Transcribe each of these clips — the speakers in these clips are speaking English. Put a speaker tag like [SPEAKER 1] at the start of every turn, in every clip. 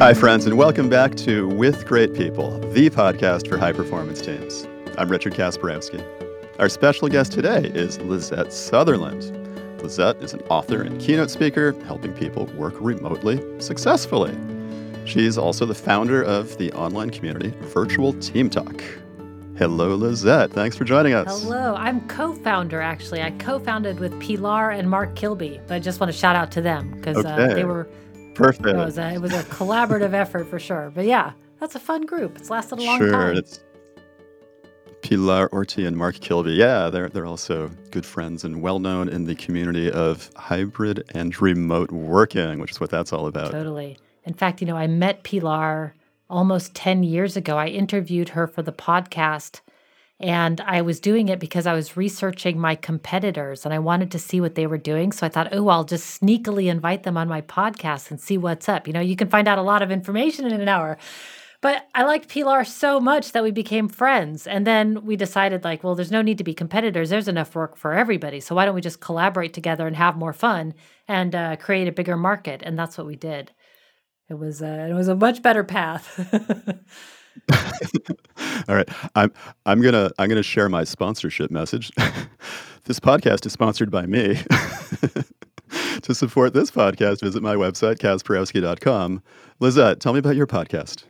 [SPEAKER 1] Hi, friends, and welcome back to With Great People, the podcast for high performance teams. I'm Richard Kasperowski. Our special guest today is Lizette Sutherland. Lizette is an author and keynote speaker helping people work remotely successfully. She's also the founder of the online community Virtual Team Talk. Hello, Lizette. Thanks for joining us.
[SPEAKER 2] Hello. I'm co founder, actually. I co founded with Pilar and Mark Kilby, but I just want to shout out to them because
[SPEAKER 1] okay.
[SPEAKER 2] uh, they were.
[SPEAKER 1] Perfect. It
[SPEAKER 2] was, a, it was a collaborative effort for sure. But yeah, that's a fun group. It's lasted a long
[SPEAKER 1] sure,
[SPEAKER 2] time.
[SPEAKER 1] It's Pilar Orti and Mark Kilby. Yeah, they're, they're also good friends and well known in the community of hybrid and remote working, which is what that's all about.
[SPEAKER 2] Totally. In fact, you know, I met Pilar almost 10 years ago. I interviewed her for the podcast, and I was doing it because I was researching my competitors and I wanted to see what they were doing. So I thought, oh, I'll just sneakily invite them on my podcast and see what's up. You know, you can find out a lot of information in an hour. But I liked Pilar so much that we became friends. And then we decided, like, well, there's no need to be competitors. There's enough work for everybody. So why don't we just collaborate together and have more fun and uh, create a bigger market? And that's what we did. It was a, it was a much better path.
[SPEAKER 1] All right, I'm I'm gonna I'm gonna share my sponsorship message. this podcast is sponsored by me. to support this podcast, visit my website kasperowski.com. Lizette, tell me about your podcast.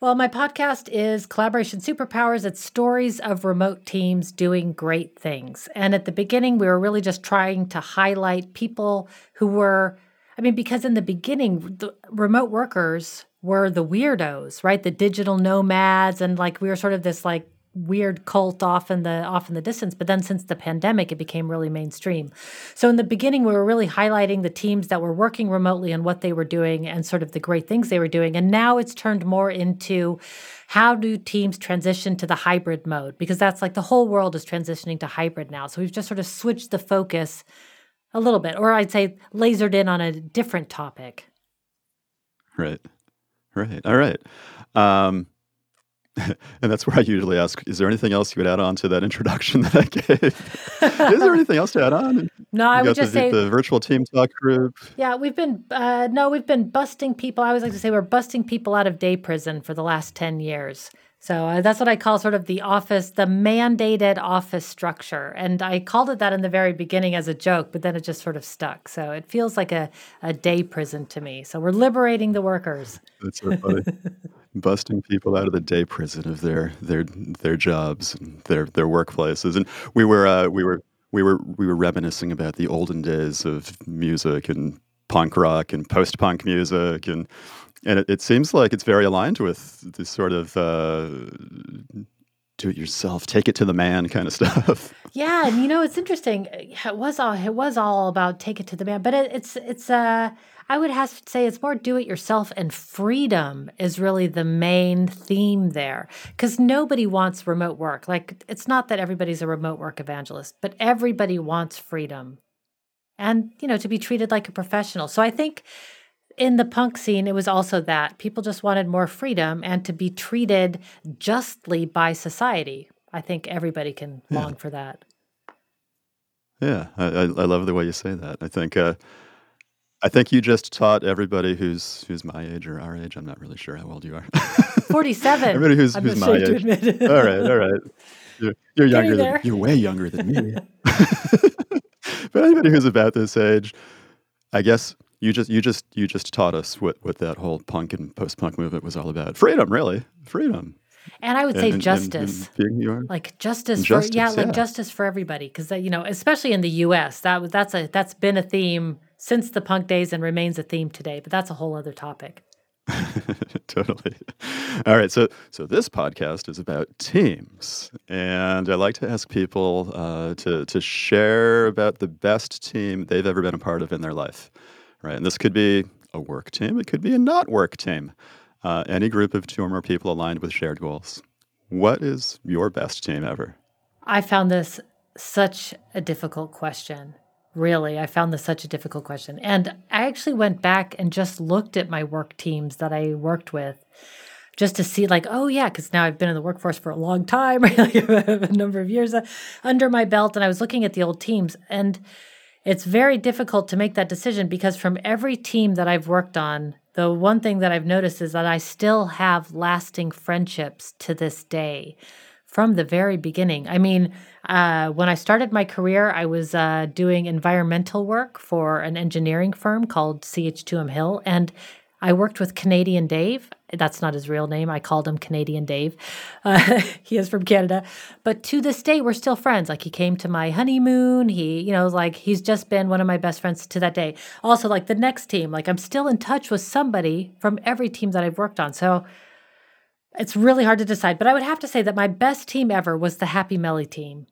[SPEAKER 2] Well, my podcast is Collaboration Superpowers. It's stories of remote teams doing great things. And at the beginning, we were really just trying to highlight people who were I mean, because in the beginning, the remote workers were the weirdos, right? The digital nomads, and like we were sort of this like weird cult off in the off in the distance but then since the pandemic it became really mainstream so in the beginning we were really highlighting the teams that were working remotely and what they were doing and sort of the great things they were doing and now it's turned more into how do teams transition to the hybrid mode because that's like the whole world is transitioning to hybrid now so we've just sort of switched the focus a little bit, or I'd say lasered in on a different topic.
[SPEAKER 1] Right. Right. All right. Um, and that's where I usually ask, is there anything else you would add on to that introduction that I gave? is there anything else to add on?
[SPEAKER 2] No, I would just
[SPEAKER 1] the,
[SPEAKER 2] say
[SPEAKER 1] the virtual team talk group.
[SPEAKER 2] Yeah, we've been, uh, no, we've been busting people. I always like to say we're busting people out of day prison for the last 10 years. So uh, that's what I call sort of the office, the mandated office structure. And I called it that in the very beginning as a joke, but then it just sort of stuck. So it feels like a, a day prison to me. So we're liberating the workers.
[SPEAKER 1] That's so funny. Busting people out of the day prison of their their their jobs, and their their workplaces, and we were uh, we were we were we were reminiscing about the olden days of music and punk rock and post punk music and and it, it, seems like it's very aligned with this sort of uh, do it yourself, take it to the man kind of stuff.
[SPEAKER 2] Yeah, and you know it's interesting. It was all it was all about take it to the man, but it, it's it's uh I would have to say it's more do it yourself and freedom is really the main theme there because nobody wants remote work. Like it's not that everybody's a remote work evangelist, but everybody wants freedom and you know to be treated like a professional. So I think in the punk scene, it was also that people just wanted more freedom and to be treated justly by society. I think everybody can yeah. long for that.
[SPEAKER 1] Yeah, I, I, love the way you say that. I think uh, I think you just taught everybody who's who's my age or our age. I'm not really sure how old you are.
[SPEAKER 2] Forty-seven.
[SPEAKER 1] everybody who's, who's my age. all right, all right. You're, you're younger than you're way younger than me. but anybody who's about this age, I guess you just you just you just taught us what what that whole punk and post punk movement was all about. Freedom, really, freedom.
[SPEAKER 2] And I would say and, justice, and, and like justice, for yeah, yeah, like justice for everybody, because you know, especially in the U.S., that was that's a that's been a theme since the punk days and remains a theme today. But that's a whole other topic.
[SPEAKER 1] totally. All right. So, so this podcast is about teams, and I like to ask people uh, to to share about the best team they've ever been a part of in their life right? And this could be a work team, it could be a not work team, uh, any group of two or more people aligned with shared goals. What is your best team ever?
[SPEAKER 2] I found this such a difficult question. Really, I found this such a difficult question. And I actually went back and just looked at my work teams that I worked with just to see, like, oh, yeah, because now I've been in the workforce for a long time, like a number of years uh, under my belt. And I was looking at the old teams. And it's very difficult to make that decision because from every team that I've worked on, the one thing that I've noticed is that I still have lasting friendships to this day from the very beginning. I mean, uh, when I started my career, I was uh, doing environmental work for an engineering firm called CH2M Hill, and I worked with Canadian Dave. That's not his real name. I called him Canadian Dave. Uh, he is from Canada. But to this day, we're still friends. Like he came to my honeymoon. He, you know, like he's just been one of my best friends to that day. Also, like the next team, like I'm still in touch with somebody from every team that I've worked on. So it's really hard to decide. But I would have to say that my best team ever was the Happy Melly team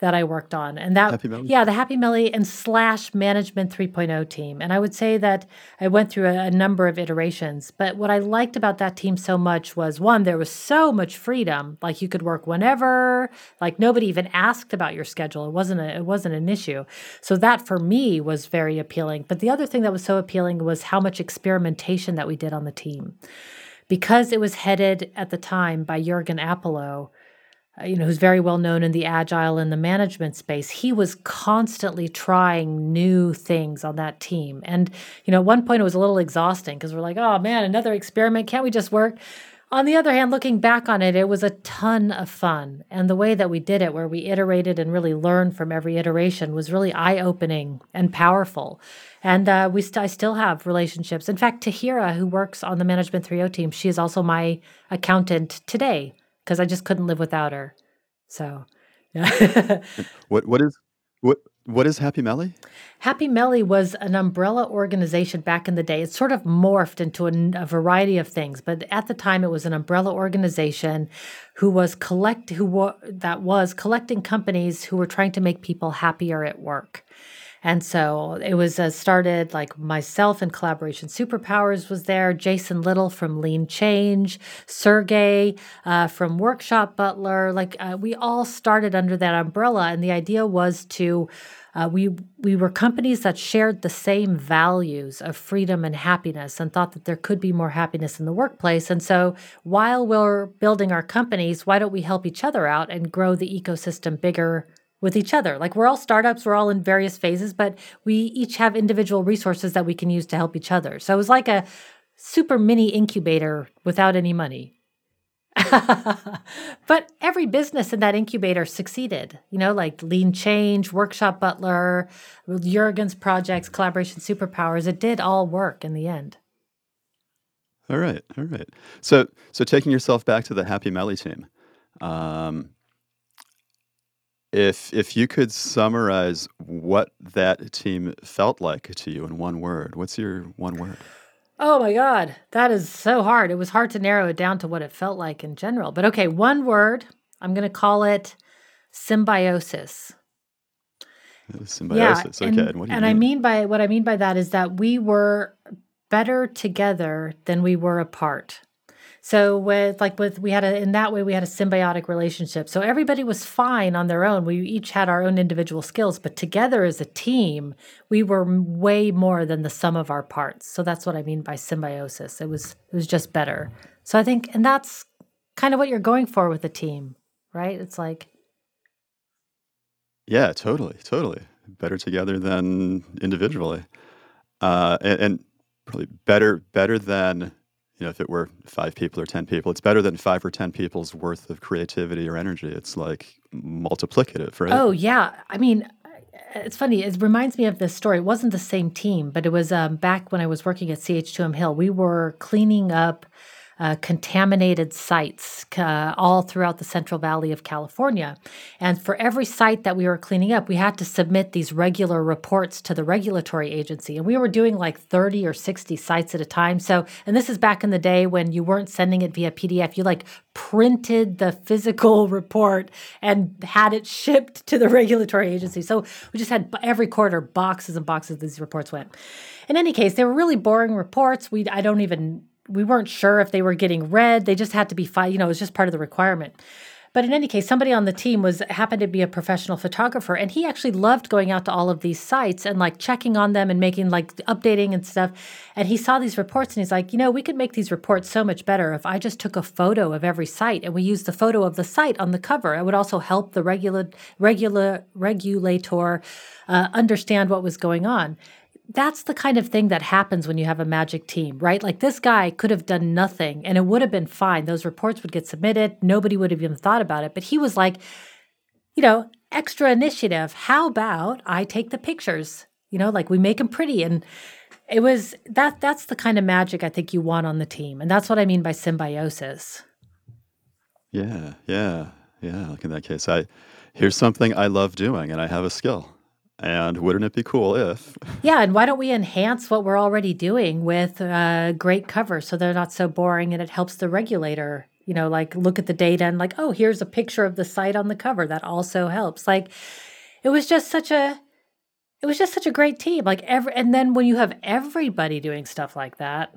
[SPEAKER 2] that I worked on. And that, yeah, the Happy Melly and slash Management 3.0 team. And I would say that I went through a, a, number of iterations. But what I liked about that team so much was one, there was so much freedom. Like you could work whenever, like nobody even asked about your schedule. It wasn't a, it wasn't an issue. So that for me was very appealing. But the other thing that was so appealing was how much experimentation that we did on the team. Because it was headed at the time by Jurgen Appelo, uh, you know, who's very well known in the agile and the management space, he was constantly trying new things on that team. And, you know, at one point it was a little exhausting because we're like, oh man, another experiment. Can't we just work? On the other hand, looking back on it, it was a ton of fun. And the way that we did it, where we iterated and really learned from every iteration, was really eye opening and powerful. And uh, we st- I still have relationships. In fact, Tahira, who works on the Management 3.0 team, she is also my accountant today because I just couldn't live without her. So, yeah.
[SPEAKER 1] what what is what what is Happy Melly?
[SPEAKER 2] Happy Melly was an umbrella organization back in the day. It sort of morphed into a, a, variety of things, but at the time it was an umbrella organization who was collect who that was collecting companies who were trying to make people happier at work. And so it was uh, started like myself and Collaboration Superpowers was there, Jason Little from Lean Change, Sergey uh, from Workshop Butler. Like uh, we all started under that umbrella. And the idea was to uh, we we were companies that shared the same values of freedom and happiness and thought that there could be more happiness in the workplace and so while we're building our companies why don't we help each other out and grow the ecosystem bigger with each other. Like we're all startups, we're all in various phases, but we each have individual resources that we can use to help each other. So it was like a super mini incubator without any money. but every business in that incubator succeeded, you know, like Lean Change, Workshop Butler, Jurgen's projects, Collaboration Superpowers. It did all work in the end.
[SPEAKER 1] All right, all right. So, so taking yourself back to the Happy Melly team, um, if if you could summarize what that team felt like to you in one word, what's your one word?
[SPEAKER 2] Oh my God, that is so hard. It was hard to narrow it down to what it felt like in general. But okay, one word. I'm going to call it symbiosis.
[SPEAKER 1] Uh, symbiosis.
[SPEAKER 2] Yeah,
[SPEAKER 1] okay.
[SPEAKER 2] and,
[SPEAKER 1] And what do you
[SPEAKER 2] and I
[SPEAKER 1] mean?
[SPEAKER 2] mean by what I mean by that is that we were better together than we were apart. So with like with we had a in that way we had a symbiotic relationship. So everybody was fine on their own. We each had our own individual skills, but together as a team, we were way more than the sum of our parts. So that's what I mean by symbiosis. It was it was just better. So I think and that's kind of what you're going for with a team, right? It's like
[SPEAKER 1] Yeah, totally, totally. Better together than individually, uh, and, and probably better better than you know, if it were five people or 10 people, it's better than five or 10 people's worth of creativity or energy. It's like multiplicative, right?
[SPEAKER 2] Oh, yeah. I mean, it's funny. It reminds me of this story. It wasn't the same team, but it was um, back when I was working at CH2M Hill. We were cleaning up uh, contaminated sites uh, all throughout the Central Valley of California. And for every site that we were cleaning up, we had to submit these regular reports to the regulatory agency. And we were doing like 30 or 60 sites at a time. So, and this is back in the day when you weren't sending it via PDF. You like printed the physical report and had it shipped to the regulatory agency. So we just had every quarter boxes and boxes of these reports went. In any case, they were really boring reports. We I don't even we weren't sure if they were getting read. They just had to be filed. You know, it was just part of the requirement. But in any case, somebody on the team was happened to be a professional photographer, and he actually loved going out to all of these sites and like checking on them and making like updating and stuff. And he saw these reports, and he's like, you know, we could make these reports so much better if I just took a photo of every site and we used the photo of the site on the cover. It would also help the regular regular regulator uh, understand what was going on that's the kind of thing that happens when you have a magic team, right? Like this guy could have done nothing and it would have been fine. Those reports would get submitted. Nobody would have even thought about it. But he was like, you know, extra initiative. How about I take the pictures? You know, like we make them pretty. And it was that that's the kind of magic I think you want on the team. And that's what I mean by symbiosis.
[SPEAKER 1] Yeah, yeah, yeah. Like in that case, I here's something I love doing and I have a skill. And wouldn't it be cool if?
[SPEAKER 2] Yeah, and why don't we enhance what we're already doing with uh, great cover so they're not so boring and it helps the regulator, you know, like look at the data and like, oh, here's a picture of the site on the cover. That also helps. Like it was just such a it was just such a great team. Like every and then when you have everybody doing stuff like that,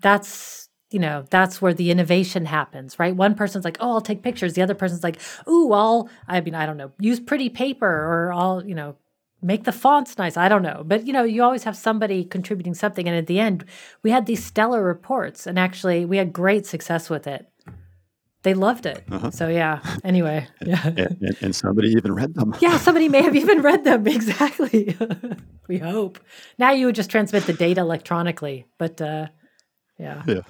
[SPEAKER 2] that's you know, that's where the innovation happens, right? One person's like, oh, I'll take pictures. The other person's like, ooh, I'll, I mean, I don't know, use pretty paper or I'll, you know, make the fonts nice. I don't know. But, you know, you always have somebody contributing something. And at the end, we had these stellar reports and actually we had great success with it. They loved it. Uh-huh. So, yeah. Anyway. Yeah.
[SPEAKER 1] and, and, somebody even read them.
[SPEAKER 2] yeah. Somebody may have even read them. Exactly. we hope. Now you would just transmit the data electronically. But, uh, yeah.
[SPEAKER 1] Yeah.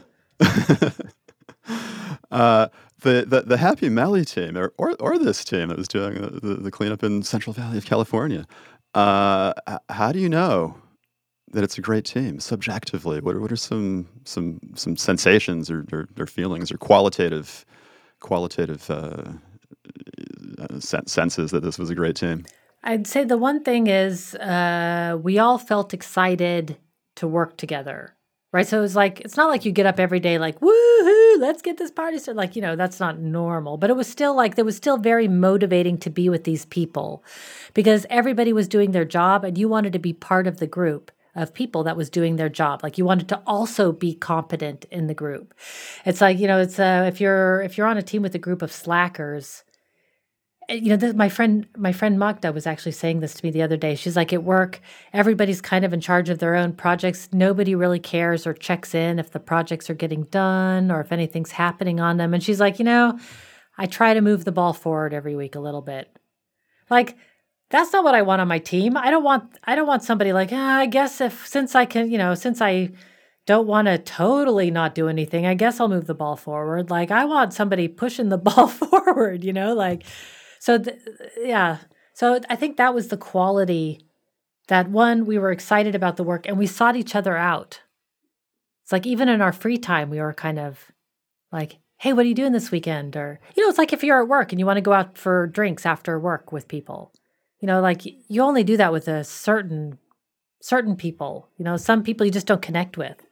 [SPEAKER 1] uh, the, the, the Happy Melly team, or, or, or this team that was doing the, the, the cleanup in Central Valley of California, uh, how do you know that it's a great team subjectively? What are, what are some some some sensations or, or, or feelings or qualitative qualitative uh, uh senses that this was a great team?
[SPEAKER 2] I'd say the one thing is uh, we all felt excited to work together right? So it was like it's not like you get up every day like woohoo, let's get this party started. Like you know that's not normal, but it was still like it was still very motivating to be with these people because everybody was doing their job and you wanted to be part of the group of people that was doing their job like you wanted to also be competent in the group it's like you know it's uh, if you're if you're on a team with a group of slackers you know, this, my friend, my friend Magda was actually saying this to me the other day. She's like, at work, everybody's kind of in charge of their own projects. Nobody really cares or checks in if the projects are getting done or if anything's happening on them. And she's like, you know, I try to move the ball forward every week a little bit. Like, that's not what I want on my team. I don't want, I don't want somebody like, ah, I guess if since I can, you know, since I don't want to totally not do anything, I guess I'll move the ball forward. Like, I want somebody pushing the ball forward, you know, like so, th- yeah. So I think that was the quality that one, we were excited about the work and we sought each other out. It's like even in our free time, we were kind of like, hey, what are you doing this weekend? Or, you know, it's like if you're at work and you want to go out for drinks after work with people. You know, like you only do that with a certain certain people. You know, some people you just don't connect with.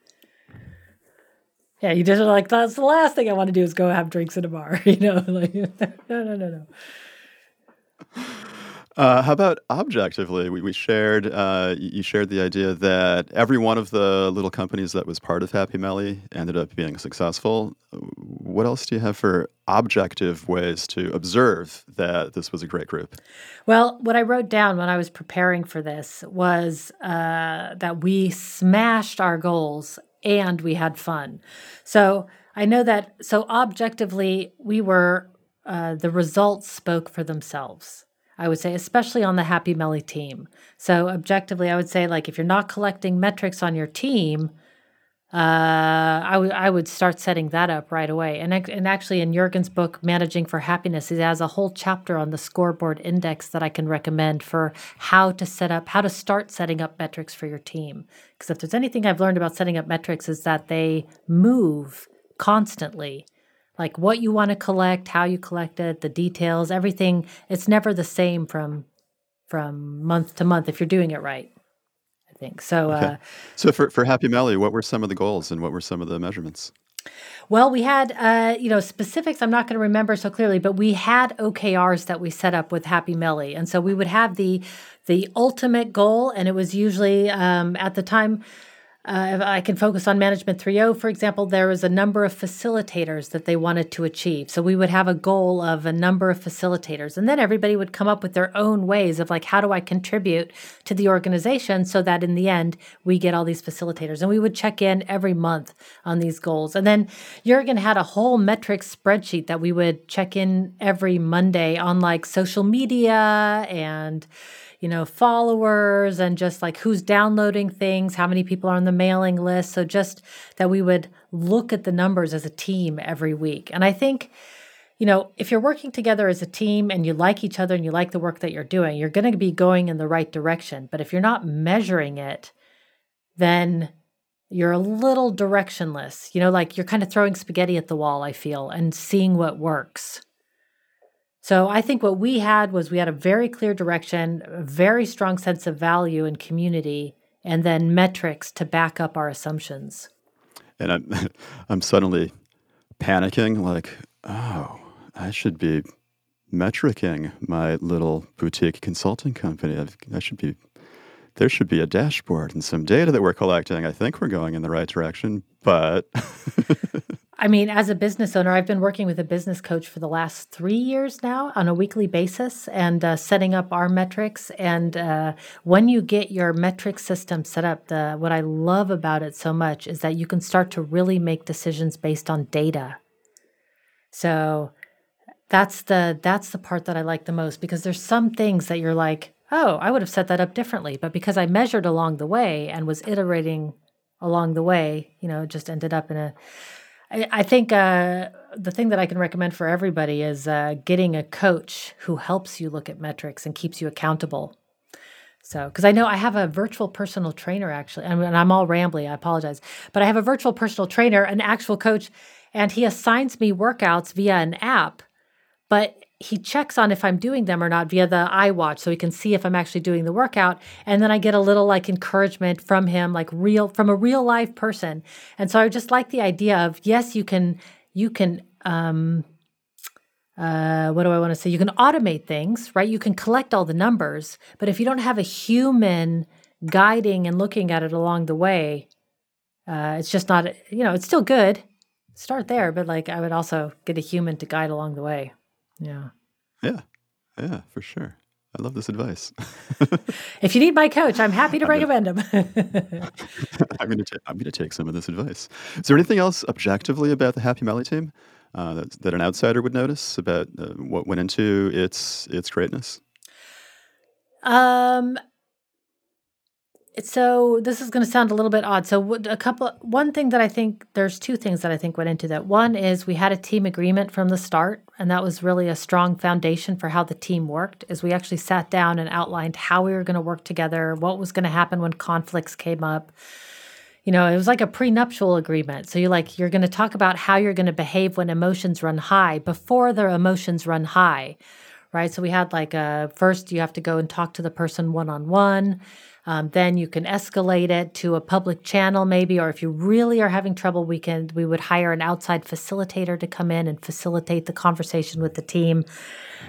[SPEAKER 2] Yeah, you just are like, that's the last thing I want to do is go have drinks in a bar. You know, like no, no, no, no.
[SPEAKER 1] Uh, how about objectively? We, we shared, uh, you shared the idea that every one of the little companies that was part of Happy Melly ended up being successful. What else do you have for objective ways to observe that this was a great group?
[SPEAKER 2] Well, what I wrote down when I was preparing for this was uh, that we smashed our goals and we had fun. So I know that, so objectively, we were uh, the results spoke for themselves. I would say, especially on the Happy Melly team. So, objectively, I would say, like, if you're not collecting metrics on your team, uh, I, w- I would start setting that up right away. And, and actually, in Jurgen's book, Managing for Happiness, he has a whole chapter on the scoreboard index that I can recommend for how to set up, how to start setting up metrics for your team. Because if there's anything I've learned about setting up metrics, is that they move constantly like what you want to collect, how you collect it, the details, everything. It's never the same from from month to month if you're doing it right. I think so. Okay. Uh,
[SPEAKER 1] so for for Happy Melly, what were some of the goals and what were some of the measurements?
[SPEAKER 2] Well, we had, uh, you know, specifics I'm not going to remember so clearly, but we had OKRs that we set up with Happy Melly. And so we would have the the ultimate goal, and it was usually um, at the time uh, I can focus on Management 3.0, for example, there was a number of facilitators that they wanted to achieve. So we would have a goal of a number of facilitators, and then everybody would come up with their own ways of like, how do I contribute to the organization so that in the end we get all these facilitators? And we would check in every month on these goals. And then Jurgen had a whole metrics spreadsheet that we would check in every Monday on like social media and you know, followers and just like who's downloading things, how many people are on the mailing list. So just that we would look at the numbers as a team every week. And I think, you know, if you're working together as a team and you like each other and you like the work that you're doing, you're going to be going in the right direction. But if you're not measuring it, then you're a little directionless. You know, like you're kind of throwing spaghetti at the wall, I feel, and seeing what works. So I think what we had was we had a very clear direction, a very strong sense of value and community, and then metrics to back up our assumptions.
[SPEAKER 1] And I'm, I'm suddenly panicking, like, oh, I should be metricing my little boutique consulting company. I should be, there should be a dashboard and some data that we're collecting. I think we're going in the right direction, but
[SPEAKER 2] I mean, as a business owner, I've been working with a business coach for the last three years now on a weekly basis and uh, setting up our metrics. And uh, when you get your metric system set up, the what I love about it so much is that you can start to really make decisions based on data. So that's the that's the part that I like the most because there's some things that you're like, oh, I would have set that up differently, but because I measured along the way and was iterating along the way, you know, it just ended up in a I, think uh, the thing that I can recommend for everybody is uh, getting a coach who helps you look at metrics and keeps you accountable. So, because I know I have a virtual personal trainer actually, and I'm all rambly, I apologize, but I have a virtual personal trainer, an actual coach, and he assigns me workouts via an app. But he checks on if I'm doing them or not via the iWatch so he can see if I'm actually doing the workout. And then I get a little like encouragement from him, like real from a real life person. And so I just like the idea of yes, you can you can um uh, what do I want to say? You can automate things, right? You can collect all the numbers, but if you don't have a human guiding and looking at it along the way, uh, it's just not, you know, it's still good. Start there, but like I would also get a human to guide along the way. Yeah.
[SPEAKER 1] Yeah. Yeah, for sure. I love this advice.
[SPEAKER 2] if you need my coach, I'm happy to I'm recommend
[SPEAKER 1] gonna, him. I'm going to I'm going to take some of this advice. Is there anything else objectively about the Happy Valley team uh, that, that an outsider would notice about uh, what went into its its greatness?
[SPEAKER 2] Um, so this is going to sound a little bit odd. So a couple, one thing that I think there's two things that I think went into that. One is we had a team agreement from the start, and that was really a strong foundation for how the team worked. Is we actually sat down and outlined how we were going to work together, what was going to happen when conflicts came up. You know, it was like a prenuptial agreement. So you're like you're going to talk about how you're going to behave when emotions run high before the emotions run high, right? So we had like a first you have to go and talk to the person one on one um, then you can escalate it to a public channel, maybe, or if you really are having trouble, we can we would hire an outside facilitator to come in and facilitate the conversation with the team.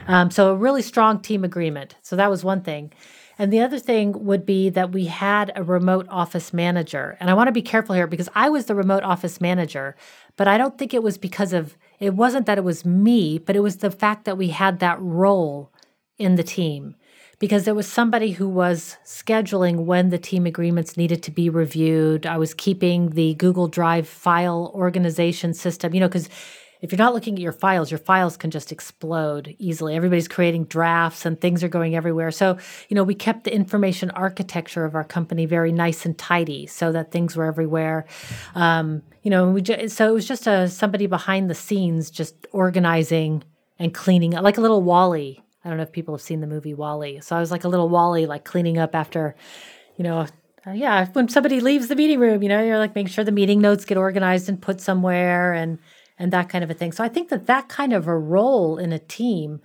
[SPEAKER 2] Um, so a really strong team agreement. So that was one thing. And the other thing would be that we had a remote office manager. And I want to be careful here because I was the remote office manager, but I don't think it was because of, it wasn't that it was me, but it was the fact that we had that role in the team because there was somebody who was scheduling when the team agreements needed to be reviewed. I was keeping the Google Drive file organization system, you know, because if you're not looking at your files, your files can just explode easily. Everybody's creating drafts and things are going everywhere. So, you know, we kept the information architecture of our company very nice and tidy so that things were everywhere. Um, you know, we ju- so it was just a somebody behind the scenes just organizing and cleaning, like a little WALL-E I don't know if people have seen the movie WALL-E. So I was like a little WALL-E, like cleaning up after, you know, uh, yeah, when somebody leaves the meeting room, you know, you're like making sure the meeting notes get organized and put somewhere and and that kind of a thing. So I think that that kind of a role in a team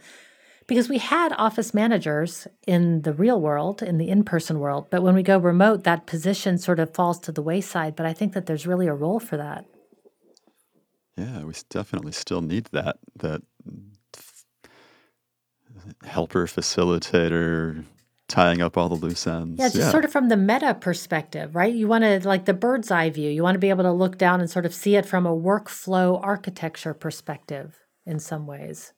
[SPEAKER 2] because we had office managers in the real world, in the in-person world, but when we go remote, that position sort of falls to the wayside, but I think that there's really a role for that.
[SPEAKER 1] Yeah, we definitely still need that that helper, facilitator, tying up all the loose ends.
[SPEAKER 2] Yeah, it's just
[SPEAKER 1] Yeah,
[SPEAKER 2] sort of from the meta perspective, right? You want to like the bird's eye view. You want to be able to look down and sort of see it from a workflow architecture perspective in some ways.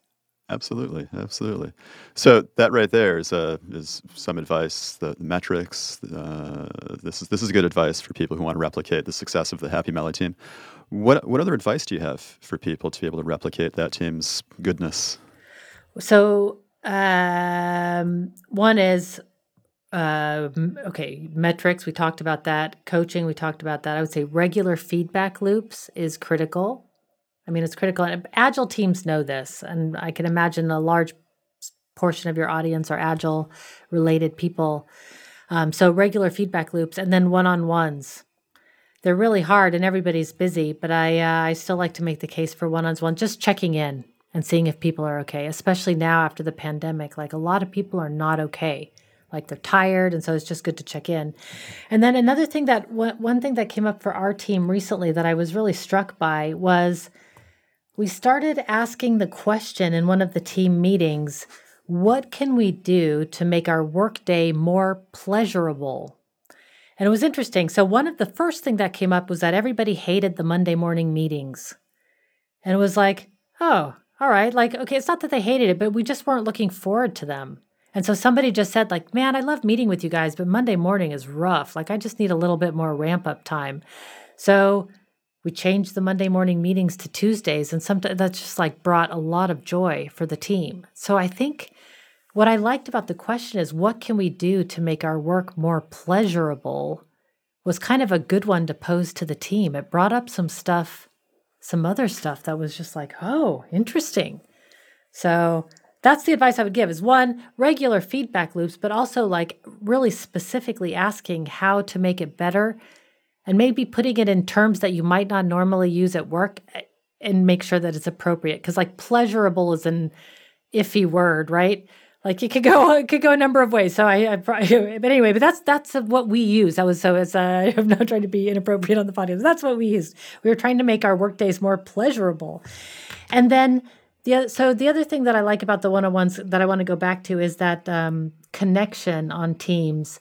[SPEAKER 1] absolutely, absolutely. So that right there is uh, is some advice. The metrics. Uh, this is this is good advice for people who want to replicate the success of the Happy Melly team. What what other advice do you have for people to be able to replicate that team's goodness?
[SPEAKER 2] So, um, one is uh, okay, metrics. We talked about that. Coaching. We talked about that. I would say regular feedback loops is critical. I mean, it's critical. And agile teams know this, and I can imagine a large portion of your audience are agile related people. Um, so regular feedback loops, and then one on ones. They're really hard, and everybody's busy. But I, uh, I still like to make the case for one on one, just checking in and seeing if people are okay. Especially now after the pandemic, like a lot of people are not okay. Like they're tired, and so it's just good to check in. And then another thing that one thing that came up for our team recently that I was really struck by was we started asking the question in one of the team meetings what can we do to make our workday more pleasurable? And it was interesting. So, one of the first thing that came up was that everybody hated the Monday morning meetings. And it was like, oh, all right. Like, okay, it's not that they hated it, but we just weren't looking forward to them. And so somebody just said, like, man, I love meeting with you guys, but Monday morning is rough. Like, I just need a little bit more ramp up time. So we changed the Monday morning meetings to Tuesdays, and sometimes that just like brought a lot of joy for the team. So I think what I liked about the question is what can we do to make our work more pleasurable was kind of a good one to pose to the team. It brought up some stuff, some other stuff that was just like, oh, interesting. So that's the advice I would give is one, regular feedback loops, but also like really specifically asking how to make it better and maybe putting it in terms that you might not normally use at work eh, and make sure that it's appropriate. Cause like pleasurable is an iffy word, right? Like it could go, it could go a number of ways. So I, I but anyway, but that's that's what we use. That was so as uh, I'm not trying to be inappropriate on the podcast. That's what we used. We were trying to make our work days more pleasurable, and then the so the other thing that I like about the one-on-ones that I want to go back to is that um, connection on teams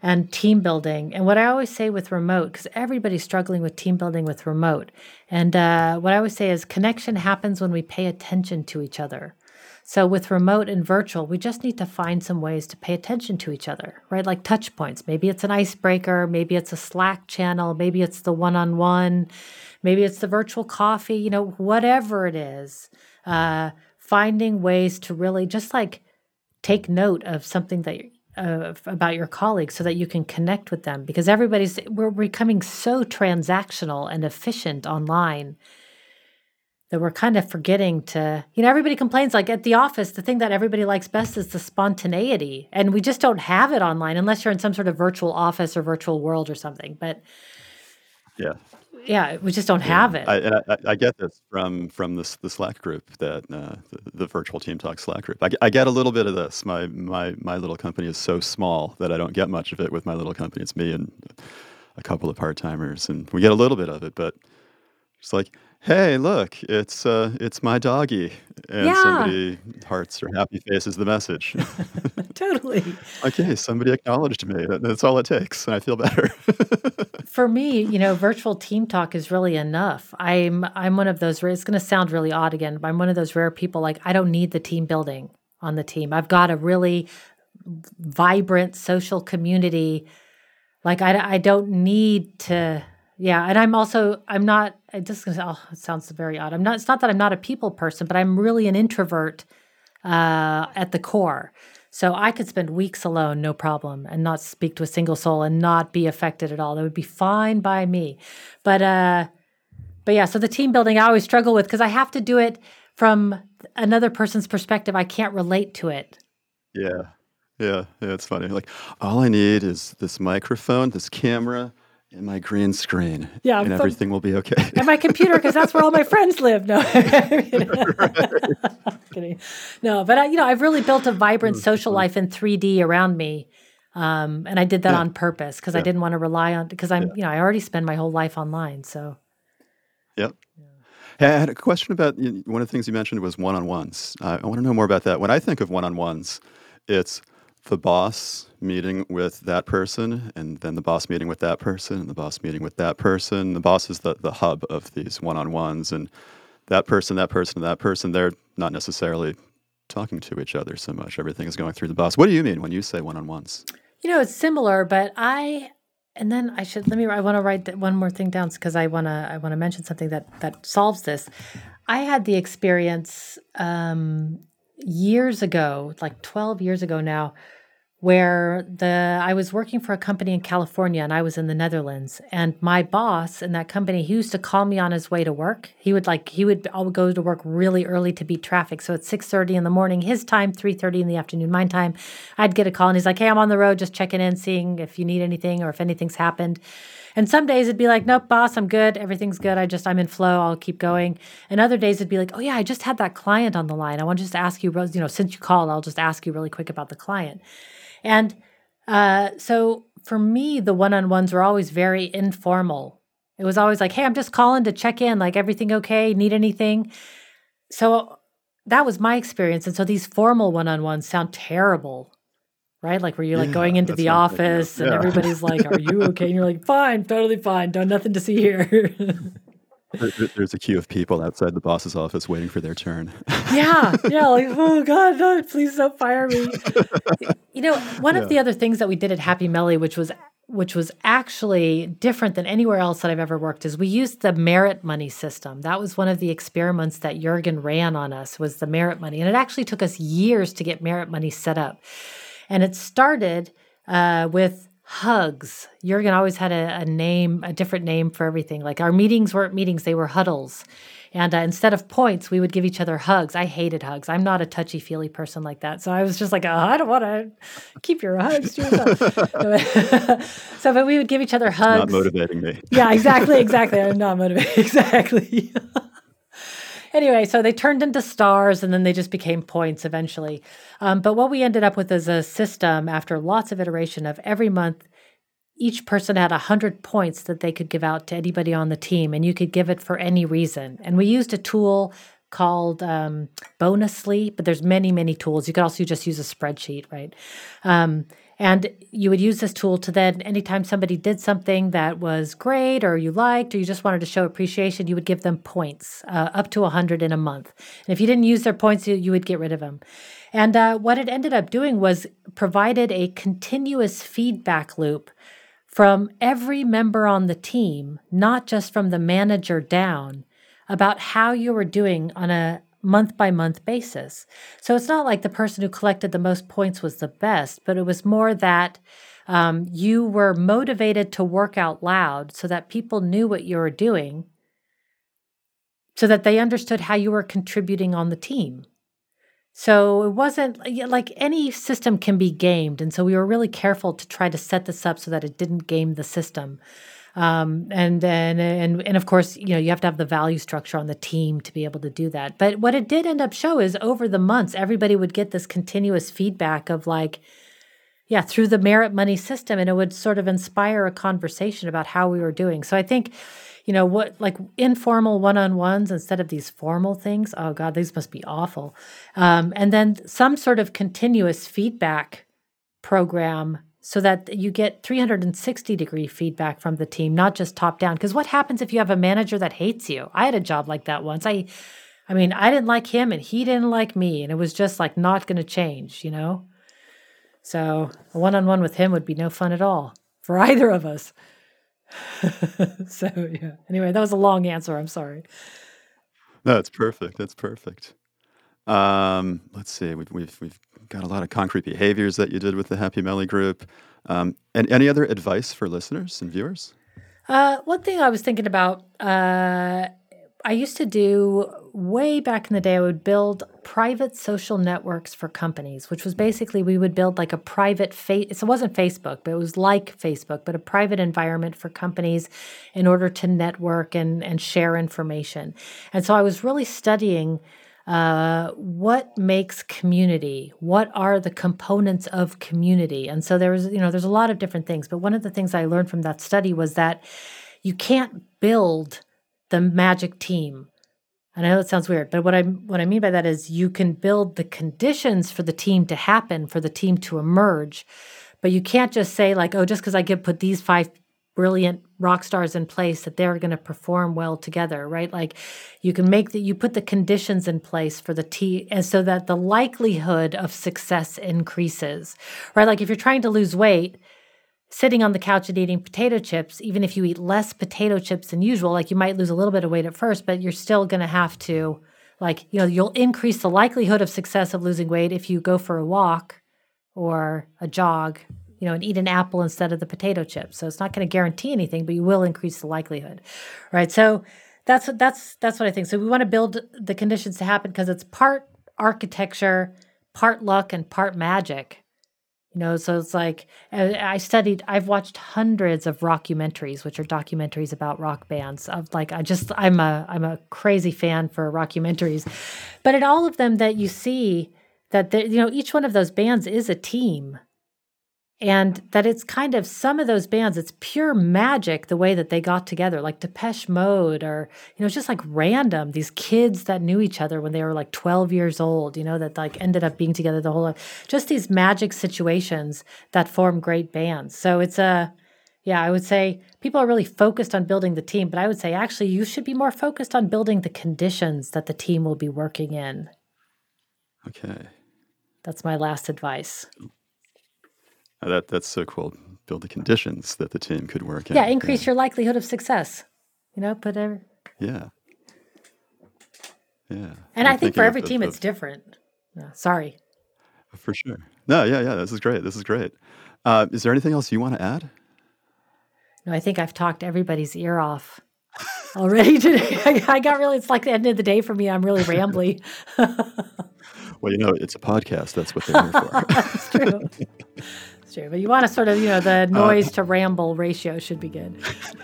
[SPEAKER 2] and team building. And what I always say with remote, because everybody's struggling with team building with remote, and uh, what I always say is connection happens when we pay attention to each other. So with remote and virtual, we just need to find some ways to pay attention to each other, right? Like touch points. Maybe it's an icebreaker, maybe it's a Slack channel, maybe it's the one-on-one, maybe it's the virtual coffee, you know, whatever it is. Uh, finding ways to really just like take note of something that about your colleagues so that you can connect with them because everybody's we're becoming so transactional and efficient online that we're kind of forgetting to you know everybody complains like at the office the thing that everybody likes best is the spontaneity and we just don't have it online unless you're in some sort of virtual office or virtual world or something but
[SPEAKER 1] Yeah,
[SPEAKER 2] yeah we just don't
[SPEAKER 1] yeah.
[SPEAKER 2] have it
[SPEAKER 1] I, and I, I get this from from this the Slack group that uh, the, the virtual team talk Slack group. I, get- I get a little bit of this. My my my little company is so small that I don't get much of it with my little company. It's me and a couple of part timers, and we get a little bit of it, but it's like, hey, look, it's uh, it's my doggy, and
[SPEAKER 2] yeah
[SPEAKER 1] somebody hearts or happy faces the message.
[SPEAKER 2] totally
[SPEAKER 1] okay, somebody acknowledged me. That's all it takes, and I feel better.
[SPEAKER 2] for me, you know, virtual team talk is really enough. I'm I'm one of those it's going to sound really odd again, but I'm one of those rare people like I don't need the team building on the team. I've got a really vibrant social community. Like I I don't need to yeah, and I'm also I'm not it just oh, it sounds very odd. I'm not it's not that I'm not a people person, but I'm really an introvert uh, at the core. So I could spend weeks alone, no problem, and not speak to a single soul and not be affected at all. That would be fine by me. But uh, but yeah, so the team building I always struggle with because I have to do it from another person's perspective. I can't relate to it.
[SPEAKER 1] yeah, yeah, yeah. It's funny. Like, all I need is this microphone, this camera, and my green screen,
[SPEAKER 2] Yeah,
[SPEAKER 1] and everything will be okay.
[SPEAKER 2] and my computer because that's where all my friends live. No, kidding. No, but I, you know, I've really built a vibrant social life in 3D around me, um, and I did that
[SPEAKER 1] Yeah,
[SPEAKER 2] on purpose because I didn't want to rely on because I'm,
[SPEAKER 1] yeah,
[SPEAKER 2] you know, I already spend my whole life online. So
[SPEAKER 1] yep. Hey, I had a question about one of the things you mentioned was one-on-ones. Uh, I want to know more about that. When I think of one-on-ones, it's the boss meeting with that person, and then the boss meeting with that person, and the boss meeting with that person. The boss is the, the hub of these one on ones, and that person, that person, that person, they're not necessarily talking to each other so much. Everything is going through the boss. What do you mean when you say one on ones?
[SPEAKER 2] You know, it's similar, but I and then I should let me. I want to write one more thing down because I want to. I want to mention something that that solves this. I had the experience um, years ago, like twelve years ago now, where the I was working for a company in California and I was in the Netherlands and my boss in that company he used to call me on his way to work. He would like he would go to work really early to beat traffic. So at 6:30 in the morning his time, 3:30 in the afternoon my time, I'd get a call and he's like, "Hey, I'm on the road just checking in, seeing if you need anything or if anything's happened." And some days it'd be like, nope, boss, I'm good. Everything's good. I just, I'm in flow. I'll keep going. And other days it'd be like, oh, yeah, I just had that client on the line. I want to just ask you, you know, since you called, I'll just ask you really quick about the client. And uh, so for me, the one on ones were always very informal. It was always like, hey, I'm just calling to check in, like, everything okay? Need anything? So that was my experience. And so these formal one on ones sound terrible, right? Like, where you're like
[SPEAKER 1] Yeah,
[SPEAKER 2] going into the
[SPEAKER 1] what I'm thinking of.
[SPEAKER 2] office and everybody's like, are you okay? And you're like, fine, totally fine. Done nothing to see here.
[SPEAKER 1] There- there- There's a queue of people outside the boss's office waiting for their turn.
[SPEAKER 2] Yeah, yeah, like, oh God, no, please don't fire me. You know, one
[SPEAKER 1] Yeah.
[SPEAKER 2] of the other things that we did at Happy Melly, which was which was actually different than anywhere else that I've ever worked, is we used the merit money system. That was one of the experiments that Jurgen ran on us was the merit money. And it actually took us years to get merit money set up. And it started uh, with hugs. Jurgen always had a, a name, a different name for everything. Like our meetings weren't meetings, they were huddles. And uh, instead of points, we would give each other hugs. I hated hugs. I'm not a touchy feely person like that. So I was just like, oh, I don't want to keep your hugs to yourself. so, but we would give each other hugs.
[SPEAKER 1] Not
[SPEAKER 2] hugs.
[SPEAKER 1] motivating me.
[SPEAKER 2] Yeah, exactly, exactly. I'm not motivated. Exactly. anyway, so they turned into stars and then they just became points eventually. Um, but what we ended up with is a system after lots of iteration of every month, each person had 100 points that they could give out to anybody on the team, and you could give it for any reason. And we used a tool called um, Bonusly, but there's many, many tools. You could also just use a spreadsheet, right? Um, and you would use this tool to then, anytime somebody did something that was great or you liked or you just wanted to show appreciation, you would give them points, uh, up to 100 in a month. And if you didn't use their points, you, you would get rid of them. And uh, what it ended up doing was provided a continuous feedback loop from every member on the team, not just from the manager down, about how you were doing on a month by month basis. So it's not like the person who collected the most points was the best, but it was more that um, you were motivated to work out loud so that people knew what you were doing, so that they understood how you were contributing on the team. So it wasn't like any system can be gamed. And so we were really careful to try to set this up so that it didn't game the system. Um, and, then and and of course, you know, you have to have the value structure on the team to be able to do that. But what it did end up show is over the months, everybody would get this continuous feedback of like, yeah, through the merit money system, and it would sort of inspire a conversation about how we were doing. So I think, you know, what like informal one on ones instead of these formal things. Oh God, these must be awful. Um, and then some sort of continuous feedback program so that you get 360 degree feedback from the team, not just top down. Because what happens if you have a manager that hates you? I had a job like that once. I, I mean, I didn't like him and he didn't like me, and it was just like not going to change, you know. So a one on one with him would be no fun at all for either of us. so yeah. Anyway, that was a long answer. I'm sorry.
[SPEAKER 1] No, it's perfect. That's perfect. Um, let's see. We've, we've we've got a lot of concrete behaviors that you did with the Happy Melly group. Um, and any other advice for listeners and viewers?
[SPEAKER 2] Uh, one thing I was thinking about, uh, I used to do way back in the day, I would build private social networks for companies, which was basically we would build like a private face. It wasn't Facebook, but it was like Facebook, but a private environment for companies in order to network and, and share information. And so I was really studying uh, what makes community what are the components of community and so there was you know there's a lot of different things but one of the things i learned from that study was that you can't build the magic team And I know it sounds weird, but what I what I mean by that is you can build the conditions for the team to happen, for the team to emerge. But you can't just say like, oh, just because I get put these five brilliant rock stars in place that they're going to perform well together, right? Like you can make that you put the conditions in place for the team and so that the likelihood of success increases. Right? Like if you're trying to lose weight, sitting on the couch and eating potato chips, even if you eat less potato chips than usual, like you might lose a little bit of weight at first, but you're still going to have to like, you know, you'll increase the likelihood of success of losing weight if you go for a walk or a jog you know, and eat an apple instead of the potato chips. So it's not going to guarantee anything, but you will increase the likelihood, right? So that's what that's that's what I think. So we want to build the conditions to happen because it's part architecture, part luck, and part magic. You know, so it's like uh, I studied. I've watched hundreds of rockumentaries, which are documentaries about rock bands. Of like, I just I'm a I'm a crazy fan for rockumentaries, but in all of them that you see that you know each one of those bands is a team and that it's kind of some of those bands it's pure magic the way that they got together like depeche mode or you know it's just like random these kids that knew each other when they were like 12 years old you know that like ended up being together the whole life just these magic situations that form great bands. So it's a yeah i would say people are really focused on building the team but i would say actually you should be more focused on building the conditions that the team will be working in.
[SPEAKER 1] Okay.
[SPEAKER 2] That's my last advice
[SPEAKER 1] that that's so cool. Build the conditions that the team could work
[SPEAKER 2] in. Yeah, increase yeah. your likelihood of success. You know, put every...
[SPEAKER 1] Yeah. Yeah.
[SPEAKER 2] And I'm i think for every team it's different. sorry.
[SPEAKER 1] For sure. No, yeah, yeah. This is great. This is great. Uh, is there anything else you want to add?
[SPEAKER 2] No, I think I've talked everybody's ear off already today. I, I got really, it's like the end of the day for me. I'm really rambly.
[SPEAKER 1] well, you know, it's a podcast. That's what they're here for.
[SPEAKER 2] That's true true. But you want to sort of, you know, the uh, noise uh, to ramble ratio should be good.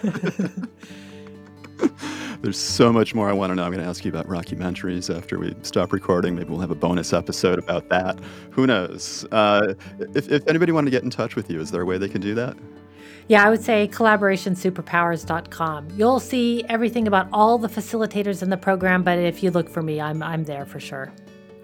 [SPEAKER 1] There's so much more I want to know. I'm going to ask you about rockumentaries after we stop recording. Maybe we'll have a bonus episode about that. Who knows? Uh, if, if anybody wanted to get in touch with you, is there a way they can do that?
[SPEAKER 2] Yeah, I would say collaborationsuperpowers.com. You'll see everything about all the facilitators in the program, but if you look for me, I'm I'm there for sure.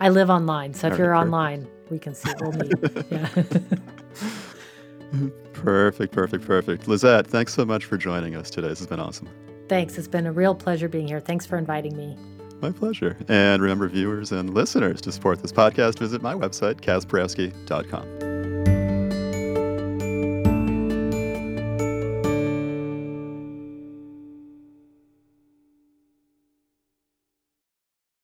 [SPEAKER 2] I live online, so if you're online, we can see we'll meet. yeah.
[SPEAKER 1] perfect, perfect, perfect. Lizette, thanks so much for joining us today. This has been awesome.
[SPEAKER 2] Thanks. It's been a real pleasure being here. Thanks for inviting me.
[SPEAKER 1] My pleasure. And remember, viewers and listeners, to support this podcast, visit my website, kazprowski.com.